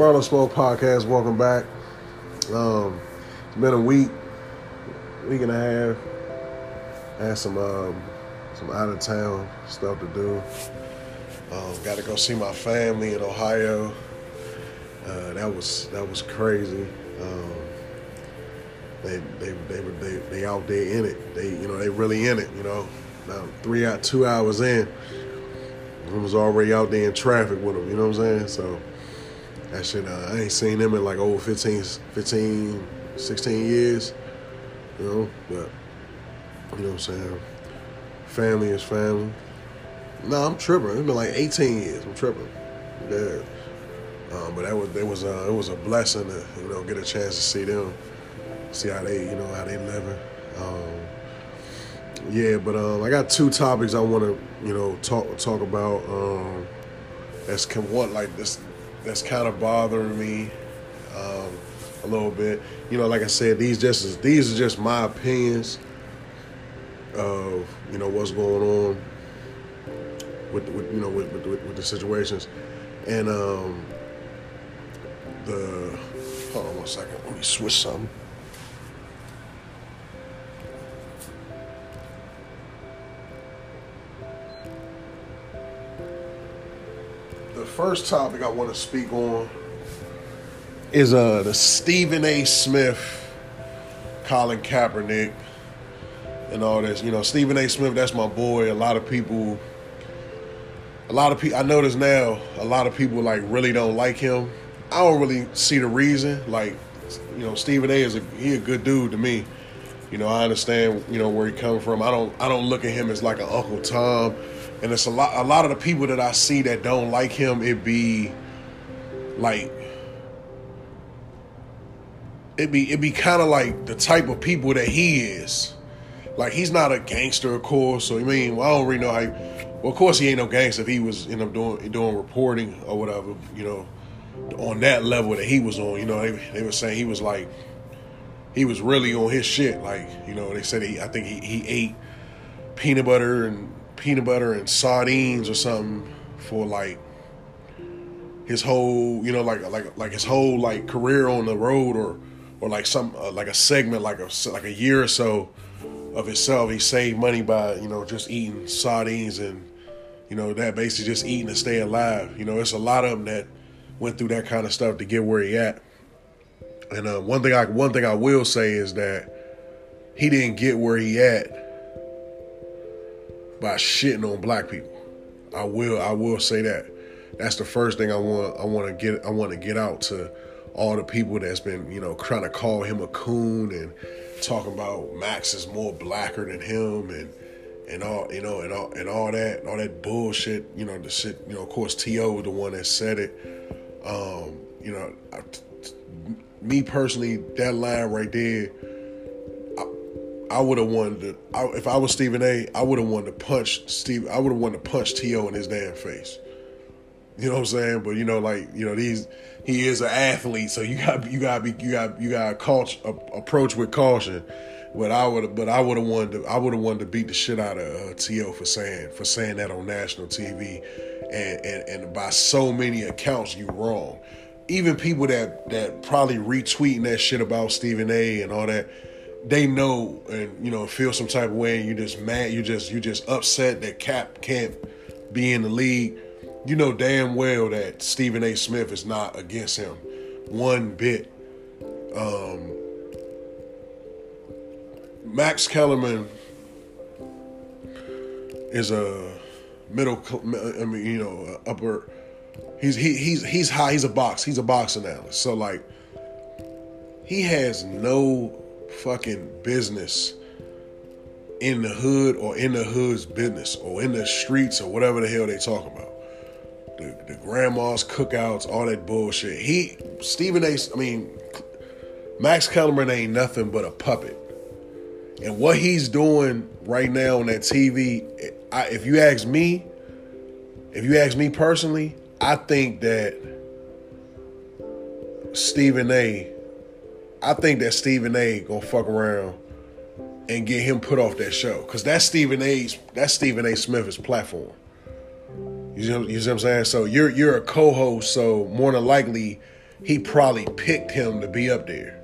Marlon Smoke Podcast. Welcome back. Um, it's been a week, week and a half. I had some um, some out of town stuff to do. Um, got to go see my family in Ohio. Uh, that was that was crazy. Um, they they they were they, they out there in it. They you know they really in it. You know, now three out two hours in, I was already out there in traffic with them. You know what I'm saying? So that shit, uh, I ain't seen them in like over 15, 15, 16 years. You know, but you know what I'm saying? Family is family. No, I'm tripping. It's been like 18 years. I'm tripping. Yeah. Um, but that was it was uh, it was a blessing to you know get a chance to see them, see how they you know how they living. Um, yeah, but um, I got two topics I want to you know talk talk about. Um, that's can one like this that's kind of bothering me um, a little bit. You know, like I said, these just these are just my opinions of you know what's going on with, with you know with, with, with the situations, and um, the hold on one second. Let me switch something. First topic I want to speak on is uh the Stephen A. Smith, Colin Kaepernick, and all this. You know, Stephen A. Smith, that's my boy. A lot of people a lot of people I notice now a lot of people like really don't like him. I don't really see the reason. Like, you know, Stephen A is a he a good dude to me. You know, I understand, you know, where he coming from. I don't I don't look at him as like an Uncle Tom. And it's a lot a lot of the people that I see that don't like him, it be like it be it be kind of like the type of people that he is. Like he's not a gangster, of course. So I mean, well, I don't really know how. He, well, of course he ain't no gangster if he was you know doing doing reporting or whatever. You know, on that level that he was on. You know, they they were saying he was like he was really on his shit. Like you know, they said he I think he he ate peanut butter and peanut butter and sardines or something for like his whole you know like like like his whole like career on the road or or like some uh, like a segment like a like a year or so of himself. He saved money by you know just eating sardines and you know that basically just eating to stay alive. You know it's a lot of them that went through that kind of stuff to get where he at. And uh, one thing i one thing i will say is that he didn't get where he at by shitting on black people i will i will say that that's the first thing i want i want to get i want to get out to all the people that's been you know trying to call him a coon and talking about Max is more blacker than him and and all you know and all and all that and all that bullshit. You know the shit. You know, of course, To was the one that said it. Um, you know, me personally, that line right there. I, would have wanted to. I, if I was Stephen A, I would have wanted to punch Steve. I would have wanted to punch To in his damn face. You know what I'm saying? But you know, like you know, these he is an athlete, so you got you got to be you got you got to approach with caution. But I would but I would have wanted to I would have wanted to beat the shit out of uh, To for saying for saying that on national TV, and and and by so many accounts you wrong. Even people that that probably retweeting that shit about Stephen A. and all that, they know and you know feel some type of way, and you just mad, you just you just upset that Cap can't be in the league you know damn well that Stephen A. Smith is not against him one bit. Um, Max Kellerman is a middle. I mean, you know, upper. He's he, he's he's high. He's a box. He's a boxing analyst. So like, he has no fucking business in the hood or in the hood's business or in the streets or whatever the hell they talk about the, the grandma's cookouts, all that bullshit. He Stephen A. I mean, Max Kellerman ain't nothing but a puppet. And what he's doing right now on that TV, I, if you ask me, if you ask me personally, I think that Stephen A. I think that Stephen A. gonna fuck around and get him put off that show because that's Stephen A.'s that's Stephen A. Smith's platform. You know, you know what I'm saying? So you're you're a co-host, so more than likely he probably picked him to be up there.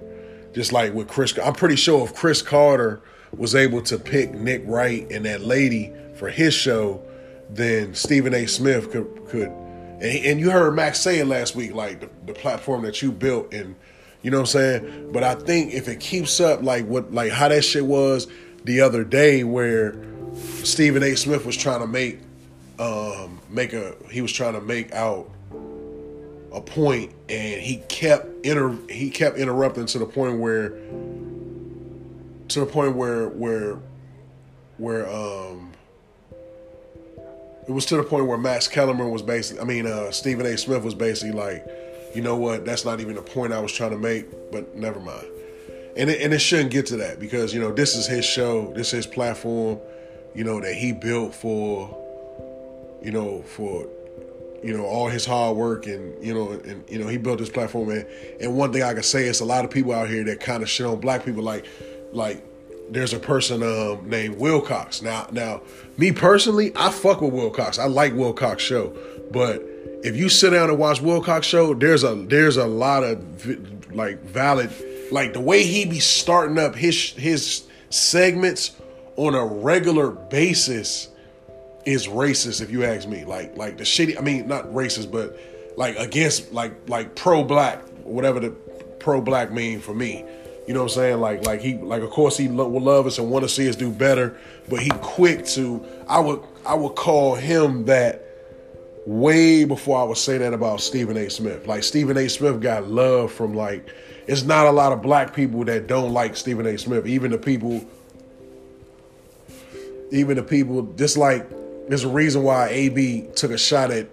Just like with Chris, I'm pretty sure if Cris Carter was able to pick Nick Wright and that lady for his show, then Stephen A. Smith could could. And, and you heard Max say it last week, like the, the platform that you built, and you know what I'm saying. But I think if it keeps up, like what, like how that shit was the other day, where Stephen A. Smith was trying to make, um, make a, he was trying to make out a point, and he kept inter, he kept interrupting to the point where to the point where where where um it was to the point where Max Kellerman was basically I mean uh Stephen A. Smith was basically like, you know what, that's not even the point I was trying to make, but never mind. And it, and it shouldn't get to that because, you know, this is his show, this is his platform, you know, that he built for you know, for you know all his hard work and you know and you know he built this platform and and one thing I can say is a lot of people out here that kind of shit on black people like like there's a person um, named Wilcox. Now, now, me personally, I fuck with Wilcox. I like Wilcox show, but if you sit down and watch Wilcox show, there's a there's a lot of like valid, like the way he be starting up his his segments on a regular basis is racist. If you ask me, like like the shitty. I mean, not racist, but like against like like pro black, whatever the pro black mean for me. You know what I'm saying? Like, like he, like of course he lo- will love us and want to see us do better, but he quick to. I would, I would call him that way before I would say that about Stephen A. Smith. Like Stephen A. Smith got love from like, it's not a lot of black people that don't like Stephen A. Smith. Even the people, even the people, just like there's a reason why AB took a shot at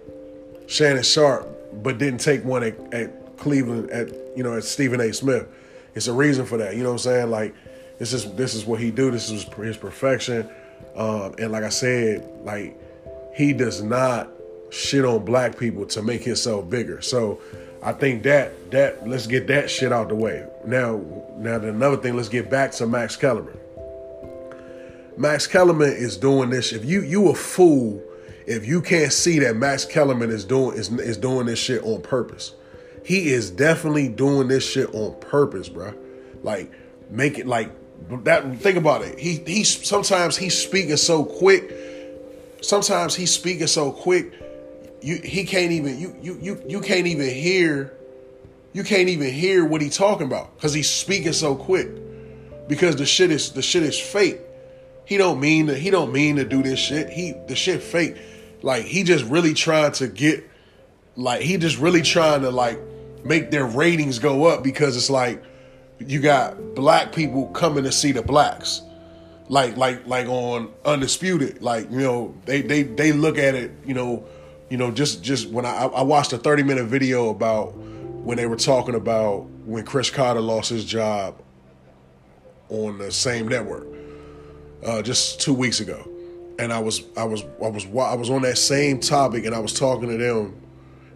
Shannon Sharpe, but didn't take one at, at Cleveland at you know at Stephen A. Smith it's a reason for that. You know what I'm saying? Like this is this is what he do. This is his perfection. Um, and like I said, like he does not shit on black people to make himself bigger. So I think that that let's get that shit out the way. Now now another thing, let's get back to Max Kellerman. Max Kellerman is doing this. If you you a fool if you can't see that Max Kellerman is doing is, is doing this shit on purpose. He is definitely doing this shit on purpose, bro. Like make it like that. Think about it. He he's sometimes he's speaking so quick. Sometimes he's speaking so quick. You he can't even you you you you can't even hear. You can't even hear what he's talking about because he's speaking so quick. Because the shit is the shit is fake. He don't mean to he don't mean to do this shit. He the shit fake. Like he just really trying to get like he just really trying to like make their ratings go up because it's like you got black people coming to see the blacks like like like on undisputed like you know they they they look at it you know you know just just when i i watched a 30 minute video about when they were talking about when cris carter lost his job on the same network uh, just two weeks ago and i was i was i was i was on that same topic and i was talking to them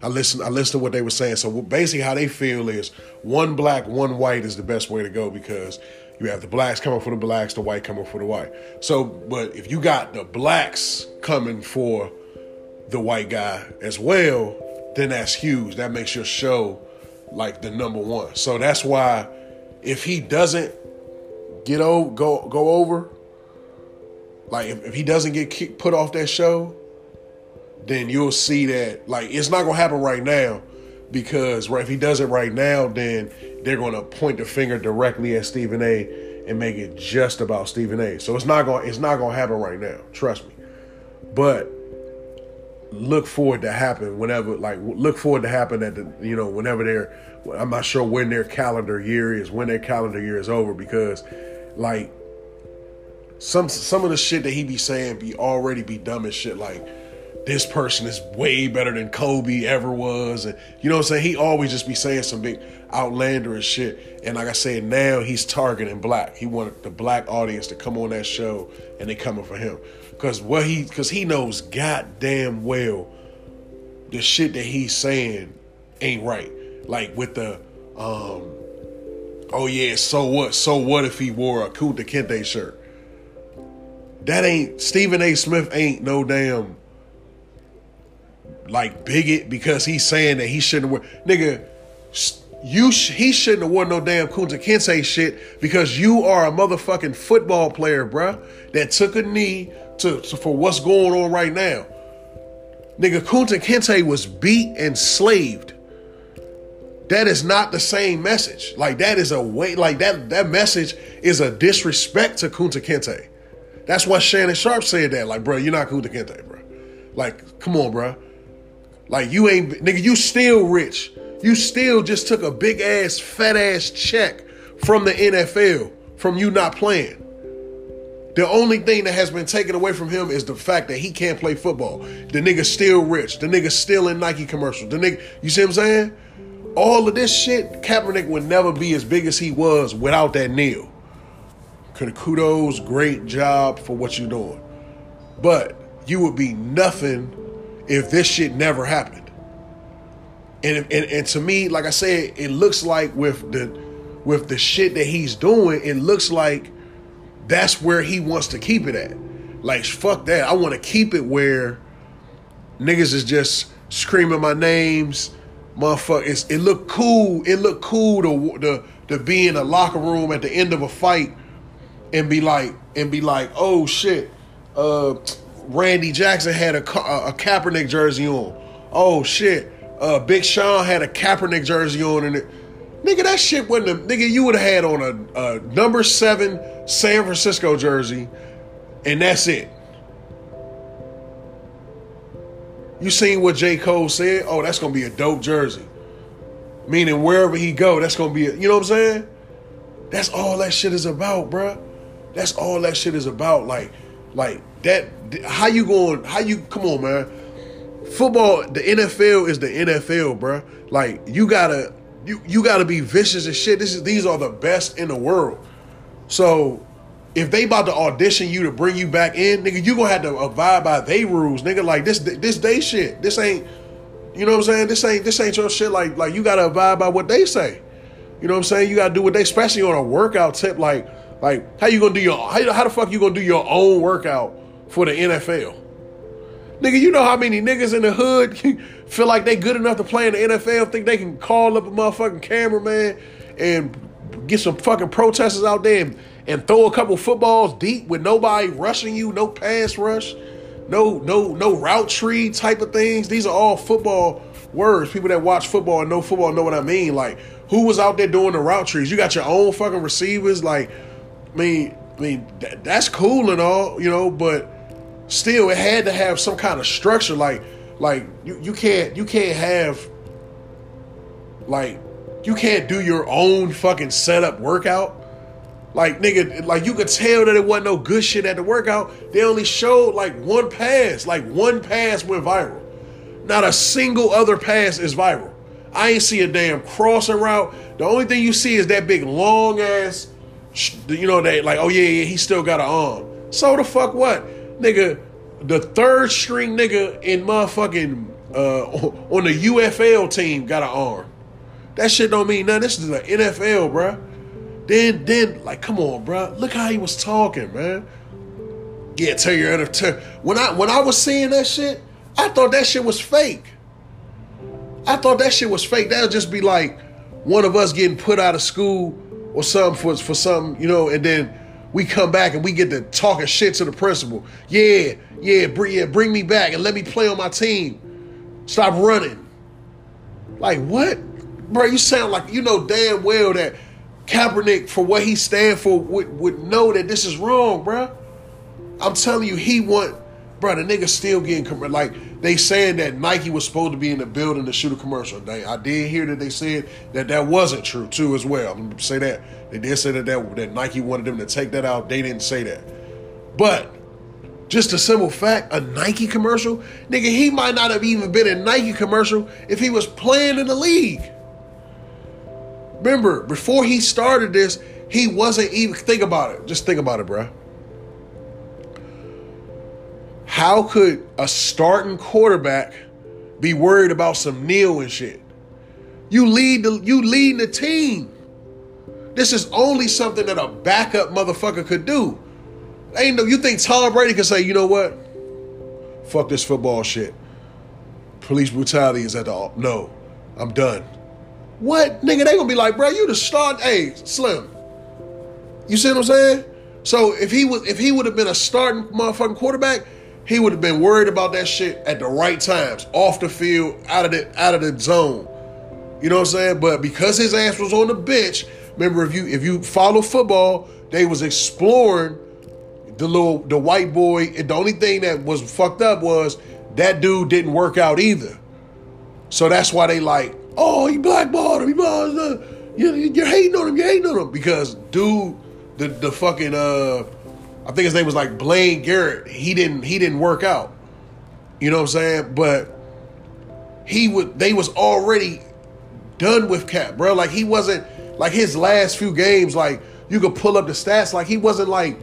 I listened. I listened to what they were saying. So basically, how they feel is one black, one white is the best way to go because you have the blacks coming for the blacks, the white coming for the white. So, but if you got the blacks coming for the white guy as well, then that's huge. That makes your show like the number one. So that's why if he doesn't get over, go go over, like if, if he doesn't get kicked, put off that show, then you'll see that like it's not gonna happen right now because right, if he does it right now, then they're gonna point the finger directly at Stephen A. and make it just about Stephen A. So it's not gonna it's not gonna happen right now. Trust me. But look forward to happen whenever like look forward to happen at the you know whenever they're I'm not sure when their calendar year is when their calendar year is over because like some some of the shit that he be saying be already be dumb as shit like this person is way better than Kobe ever was. And you know what I'm saying? He always just be saying some big outlandish shit. And like I said, now he's targeting black. He wanted the black audience to come on that show and they coming for him. Cause what he cause he knows goddamn well the shit that he's saying ain't right. Like with the um oh yeah, so what? So what if he wore a Kunta Kinte shirt? That ain't Stephen A. Smith ain't no damn like bigot because he's saying that he shouldn't wear nigga you sh- he shouldn't have worn no damn Kunta Kinte shit because you are a motherfucking football player, bruh, that took a knee to, to for what's going on right now. Nigga, Kunta Kinte was beat and slaved. That is not the same message. Like that is a way. Like that that message is a disrespect to Kunta Kinte. That's why Shannon Sharpe said that. Like, bro, you're not Kunta Kinte, bro. Like, come on, bro. Like you ain't nigga. You still rich. You still just took a big ass, fat ass check from the NFL from you not playing. The only thing that has been taken away from him is the fact that he can't play football. The nigga still rich. The nigga still in Nike commercials. The nigga, you see what I'm saying? All of this shit, Kaepernick would never be as big as he was without that kneel. Kudos, great job for what you're doing. But you would be nothing if this shit never happened. And, and and to me, like I said, it looks like with the with the shit that he's doing, it looks like that's where he wants to keep it at. Like fuck that. I want to keep it where niggas is just screaming my names, motherfuckers. It looked cool. It looked cool to to to be in a locker room at the end of a fight and be like and be like, oh shit, uh, Randy Jackson had a a Kaepernick jersey on. Oh shit, uh, Big Sean had a Kaepernick jersey on, and it, nigga, that shit wasn't. A, nigga, you would have had on a, a number seven San Francisco jersey, and that's it. You seen what J. Cole said? Oh, that's gonna be a dope jersey. Meaning wherever he go, that's gonna be a, you know what I'm saying? That's all that shit is about, bruh. That's all that shit is about. Like, like that. How you going? How you? Come on, man football, the NFL is the NFL, bro. Like you gotta you you gotta be vicious as shit. This is these are the best in the world. So if they about to audition you to bring you back in, nigga, you gonna have to abide by they rules, nigga. Like this this day shit. This ain't you know what I'm saying? This ain't this ain't your shit. Like like you gotta abide by what they say. You know what I'm saying? You gotta do what they, especially on a workout tip. Like like how you gonna do your how, how the fuck you gonna do your own workout for the NFL? Nigga, you know how many niggas in the hood feel like they good enough to play in the NFL, think they can call up a motherfucking cameraman and get some fucking protesters out there and, and throw a couple footballs deep with nobody rushing you, no pass rush, no no no route tree type of things. These are all football words. People that watch football and know football know what I mean. Like, who was out there doing the route trees? You got your own fucking receivers. Like, I mean, I mean that, that's cool and all, you know, but still it had to have some kind of structure like like you, you can't you can't have like you can't do your own fucking setup workout. Like nigga like you could tell that it wasn't no good shit at the workout. They only showed like one pass like one pass went viral. Not a single other pass is viral. I ain't see a damn crossing route. The only thing you see is that big long ass you know that like oh yeah yeah he still got an arm. So the fuck what nigga, the third string nigga in motherfucking uh, on the UFL team got an arm. That shit don't mean nothing. This is the NFL, bruh. Then, then, like, come on, bruh. Look how he was talking, man. Yeah, tell your NFL. When I when I was seeing that shit, I thought that shit was fake. I thought that shit was fake. That would just be like one of us getting put out of school or something for for something, you know, and then we come back and we get to talking shit to the principal. Yeah, yeah, bring, yeah, bring me back and let me play on my team. Stop running. Like what, bro? You sound like you know damn well that Kaepernick, for what he stand for, would would know that this is wrong, bro. I'm telling you, he want, bro. The nigga still getting like they saying that Nike was supposed to be in the building to shoot a commercial. They, I did hear that they said that that wasn't true too as well. Say that they did say that, that that Nike wanted them to take that out. They didn't say that. But just a simple fact, a Nike commercial, nigga, he might not have even been in Nike commercial if he was playing in the league. Remember, before he started this, he wasn't even think about it. Just think about it, bro. How could a starting quarterback be worried about some kneel and shit? You lead the you lead the team. This is only something that a backup motherfucker could do. Ain't no you think Tom Brady can say, you know what? Fuck this football shit. Police brutality is at the no. I'm done. What nigga? They gonna be like, bro, you the start. Hey, Slim. You see what I'm saying? So if he was, if he would have been a starting motherfucking quarterback, he would have been worried about that shit at the right times, off the field, out of the out of the zone. You know what I'm saying? But because his ass was on the bench, remember if you if you follow football, they was exploring the little the white boy, and the only thing that was fucked up was that dude didn't work out either. So that's why they like, oh, he blackballed him. He you, you're hating on him. You're hating on him because dude, the the fucking uh, I think his name was like Blaine Gabbert. He didn't he didn't work out. You know what I'm saying? But he would. They was already done with Cap, bro. Like he wasn't like his last few games. Like you could pull up the stats. Like he wasn't like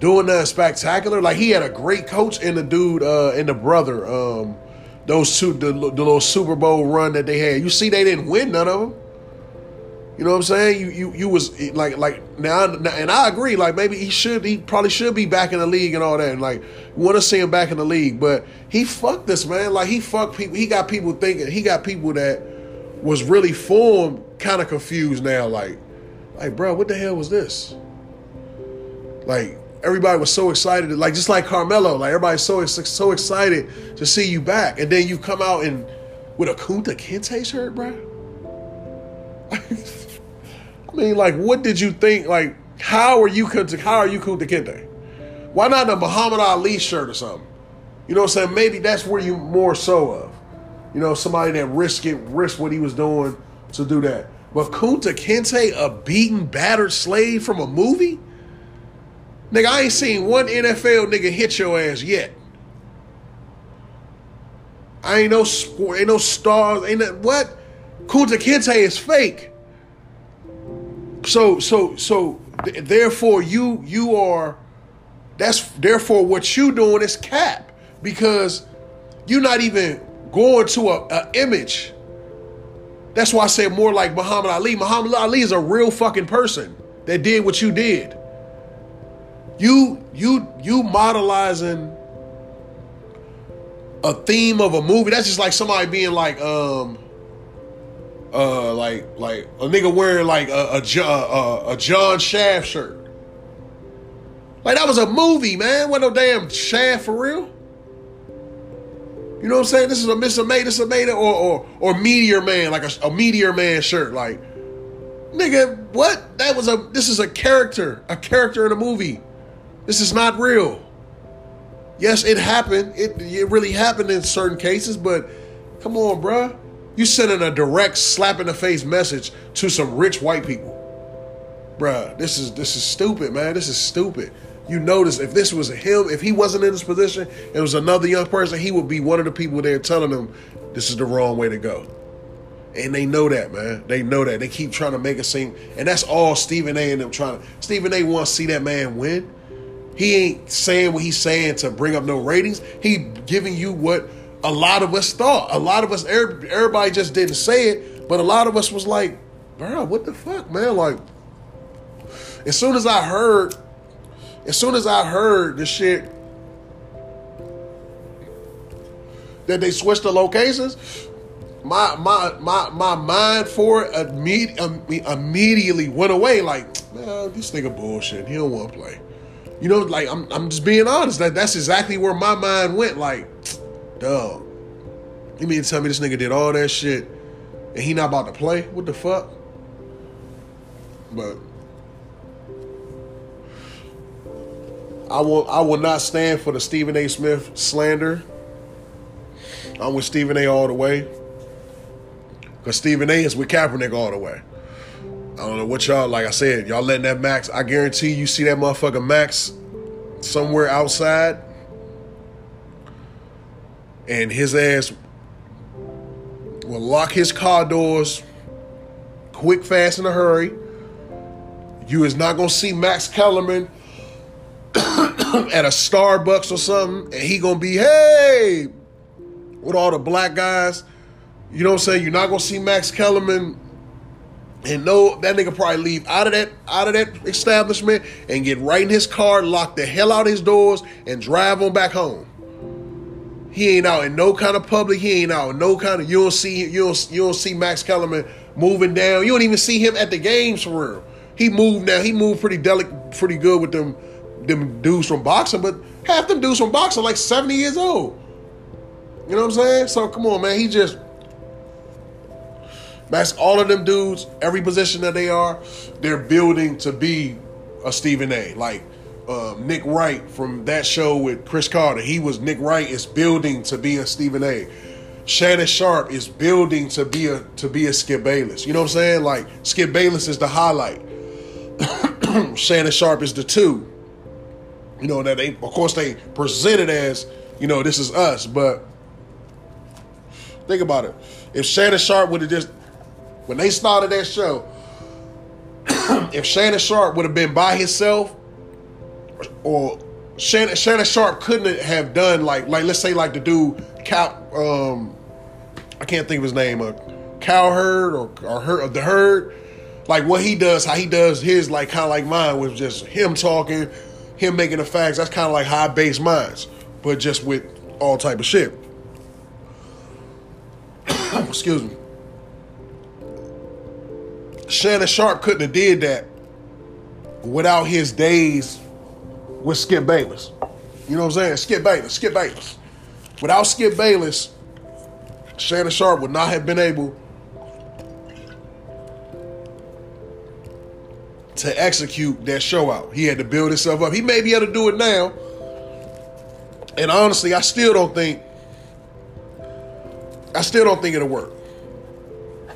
doing that spectacular. Like he had a great coach and the dude uh and the brother. Um, those two the, the little Super Bowl run that they had. You see, they didn't win none of them. You know what I'm saying? You you you was like like now, and I agree. Like maybe he should he probably should be back in the league and all that. And like want to see him back in the league, but he fucked this man. Like he fucked people. He got people thinking. He got people that was really formed kind of confused now. Like like bro, what the hell was this? Like everybody was so excited, like just like Carmelo, like everybody's so so excited to see you back, and then you come out and with a Kunta Kinte shirt, bro. I mean, like, what did you think? Like, how are you how are you Kunta Kinte? Why not a Muhammad Ali shirt or something? You know what I'm saying? Maybe that's where you more so of. You know, somebody that risked it, risked what he was doing to do that. But Kunta Kinte, a beaten, battered slave from a movie? Nigga, I ain't seen one NFL nigga hit your ass yet. I ain't no sport, ain't no stars, ain't that what? Kunta Kinte is fake. So so so th- therefore you you are that's therefore what you doing is cap because you're not even going to a, a image. That's why I say more like Muhammad Ali. Muhammad Ali is a real fucking person that did what you did. You you you modelizing a theme of a movie. That's just like somebody being like um uh like like a nigga wearing like a a, a, a John Shaft shirt. Like that was a movie, man. What no damn Shaft for real. You know what I'm saying? This is a Mr. May, this is a or or or Meteor Man, like a, a Meteor Man shirt. Like, nigga, what? That was a. This is a character, a character in a movie. This is not real. Yes, it happened. It, it really happened in certain cases, but come on, bruh. You sending a direct slap in the face message to some rich white people. Bruh, this is this is stupid, man. This is stupid. You notice if this was him, if he wasn't in this position, it was another young person, he would be one of the people there telling them this is the wrong way to go. And they know that, man. They know that. They keep trying to make it seem, and that's all Stephen A. and them trying to. Stephen A. wants to see that man win. He ain't saying what he's saying to bring up no ratings. He giving you what a lot of us thought. A lot of us, everybody just didn't say it, but a lot of us was like, bro, what the fuck, man? Like, as soon as I heard, as soon as I heard the shit that they switched the locations, my my my my mind for it immediately, immediately went away. Like, man, this nigga bullshit. He don't want to play. You know, like I'm I'm just being honest. That that's exactly where my mind went. Like, dog. You mean to tell me this nigga did all that shit and he not about to play? What the fuck? But I will I will not stand for the Stephen A. Smith slander. I'm with Stephen A. all the way. Cause Stephen A. is with Kaepernick all the way. I don't know what y'all like. I said y'all letting that max. I guarantee you see that motherfucker max somewhere outside, and his ass will lock his car doors quick, fast, in a hurry. You is not gonna see Max Kellerman at a Starbucks or something, and he gonna be hey with all the black guys. You know what I'm saying? You're not gonna see Max Kellerman and no, that nigga probably leave out of that out of that establishment and get right in his car, lock the hell out his doors, and drive on back home. He ain't out in no kind of public. He ain't out in no kind of. You don't see you don't you don't see Max Kellerman moving down. You don't even see him at the games for real. He moved now. He moved pretty delicate, pretty good with them them dudes from boxing, but half them dudes from boxing like 70 years old. You know what I'm saying? So come on, man. He just that's all of them dudes, every position that they are, they're building to be a Stephen A. Like um, Nick Wright from that show with Cris Carter, he was Nick Wright is building to be a Stephen A. Shannon Sharpe is building to be a to be a Skip Bayless. You know what I'm saying? Like Skip Bayless is the highlight. Shannon Sharpe is the two. You know that they of course they present it as you know this is us, but think about it. If Shannon Sharpe would have just when they started that show, if Shannon Sharpe would have been by himself, or Shannon, Shannon Sharpe couldn't have done like like let's say like the dude Cap um I can't think of his name, uh, Cowherd or or her, the herd. Like what he does, how he does his, like kind of like mine was just him talking, him making the facts. That's kind of like high base minds, but just with all type of shit. Excuse me. Shannon Sharpe couldn't have did that without his days with Skip Bayless. You know what I'm saying? Skip Bayless, Skip Bayless. Without Skip Bayless, Shannon Sharpe would not have been able to execute that show out. He had to build himself up. He may be able to do it now. And honestly, I still don't think I still don't think it'll work.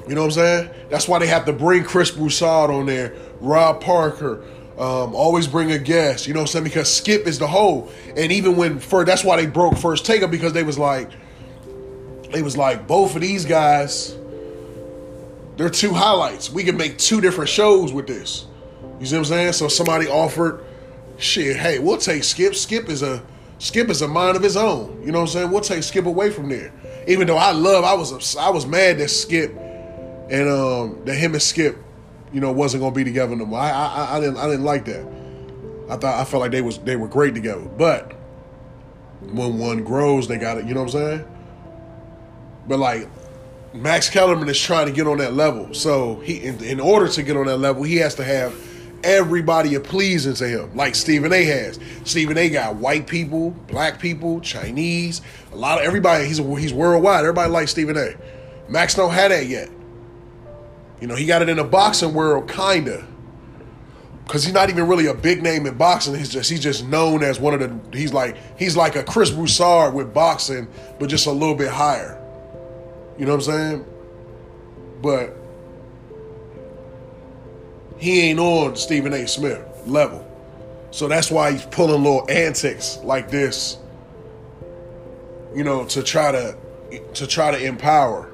You know what I'm saying? That's why they have to bring Chris Broussard on there, Rob Parker, um, always bring a guest. You know what I'm saying? Because Skip is the whole. And even when first, that's why they broke first take up because they was like, they was like both of these guys. They're two highlights. We can make two different shows with this. You see what I'm saying? So somebody offered, shit. Hey, we'll take Skip. Skip is a Skip is a mind of his own. You know what I'm saying? We'll take Skip away from there. Even though I love, I was I was mad that Skip and um, that him and Skip, you know, wasn't gonna be together no more. I, I I didn't I didn't like that. I thought I felt like they was they were great together, but when one grows, they got it. You know what I'm saying? But like Max Kellerman is trying to get on that level, so he in, in order to get on that level, he has to have everybody pleasing to him, like Stephen A. has. Stephen A. got white people, black people, Chinese, a lot of everybody. He's he's worldwide. Everybody likes Stephen A. Max don't have that yet. You know, he got it in the boxing world, kinda. Cause he's not even really a big name in boxing. He's just he's just known as one of the he's like he's like a Chris Broussard with boxing, but just a little bit higher. You know what I'm saying? But he ain't on Stephen A. Smith level. So that's why he's pulling little antics like this, you know, to try to to try to empower.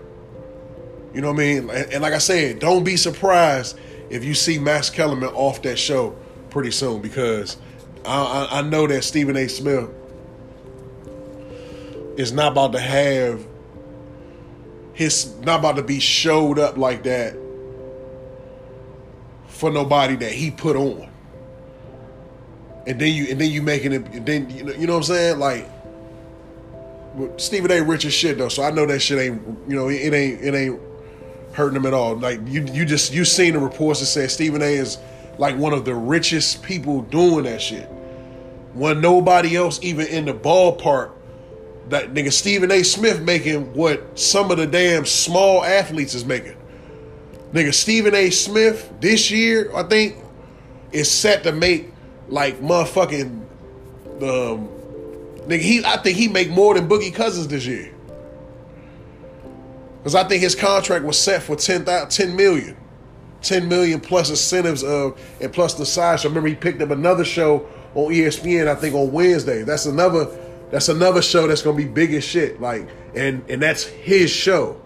You know what I mean? And, and like I said, don't be surprised if you see Max Kellerman off that show pretty soon because I, I, I know that Stephen A. Smith is not about to have his not about to be showed up like that for nobody that he put on. And then you and then you making it and then you know you know what I'm saying? Like Stephen A. rich as shit though, so I know that shit ain't you know it ain't it ain't hurting them at all. Like you, you just you seen the reports that said Stephen A. is like one of the richest people doing that shit. When nobody else even in the ballpark, that nigga Stephen A. Smith making what some of the damn small athletes is making. Nigga Stephen A. Smith this year, I think, is set to make like motherfucking um nigga he I think he make more than Boogie Cousins this year. Because I think his contract was set for 10, 10 million. 10 million plus incentives of and plus the size. So remember he picked up another show on ESPN, I think on Wednesday. That's another that's another show that's gonna be big as shit. Like and and that's his show.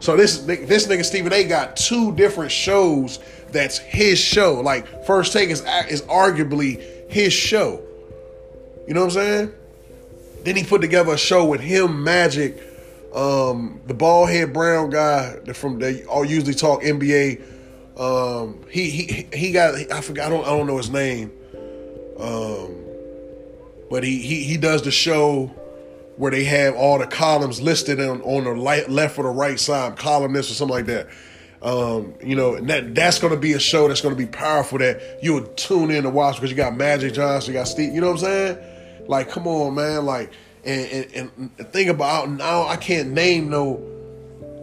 So this this nigga Stephen A got two different shows that's his show. Like First Take is is arguably his show. You know what I'm saying? Then he put together a show with him, Magic, um, the bald head brown guy from they all usually talk NBA. Um, he he he got I forgot I don't I don't know his name. Um, but he he he does the show where they have all the columns listed on on the light, left or the right side, columnist or something like that. Um, you know, that that's gonna be a show that's gonna be powerful that you would tune in to watch because you got Magic Johnson, you got Steve. You know what I'm saying? Like, come on, man. Like, and and, and think about now, I can't name no.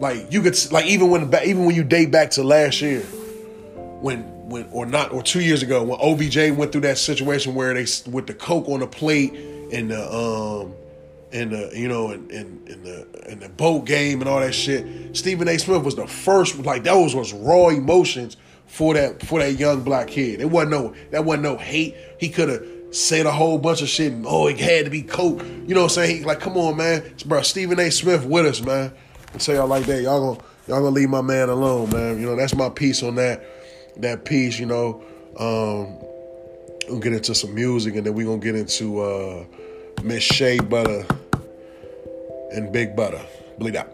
Like you could like even when even when you date back to last year, when when or not or two years ago when OBJ went through that situation where they with the coke on the plate and the um and the you know and and, and the and the boat game and all that shit. Stephen A. Smith was the first like that was was raw emotions for that for that young black kid. It wasn't no that wasn't no hate. He could have said a whole bunch of shit. Oh, it had to be coke. You know what I'm saying? He, like, come on, man, It's, bro. Stephen A. Smith with us, man. And say y'all like that. Y'all gonna y'all gonna leave my man alone, man. You know that's my piece on that that piece. You know, um, we'll get into some music and then we're gonna get into uh, Miss Shea Butter and Big Butter. Bleed out.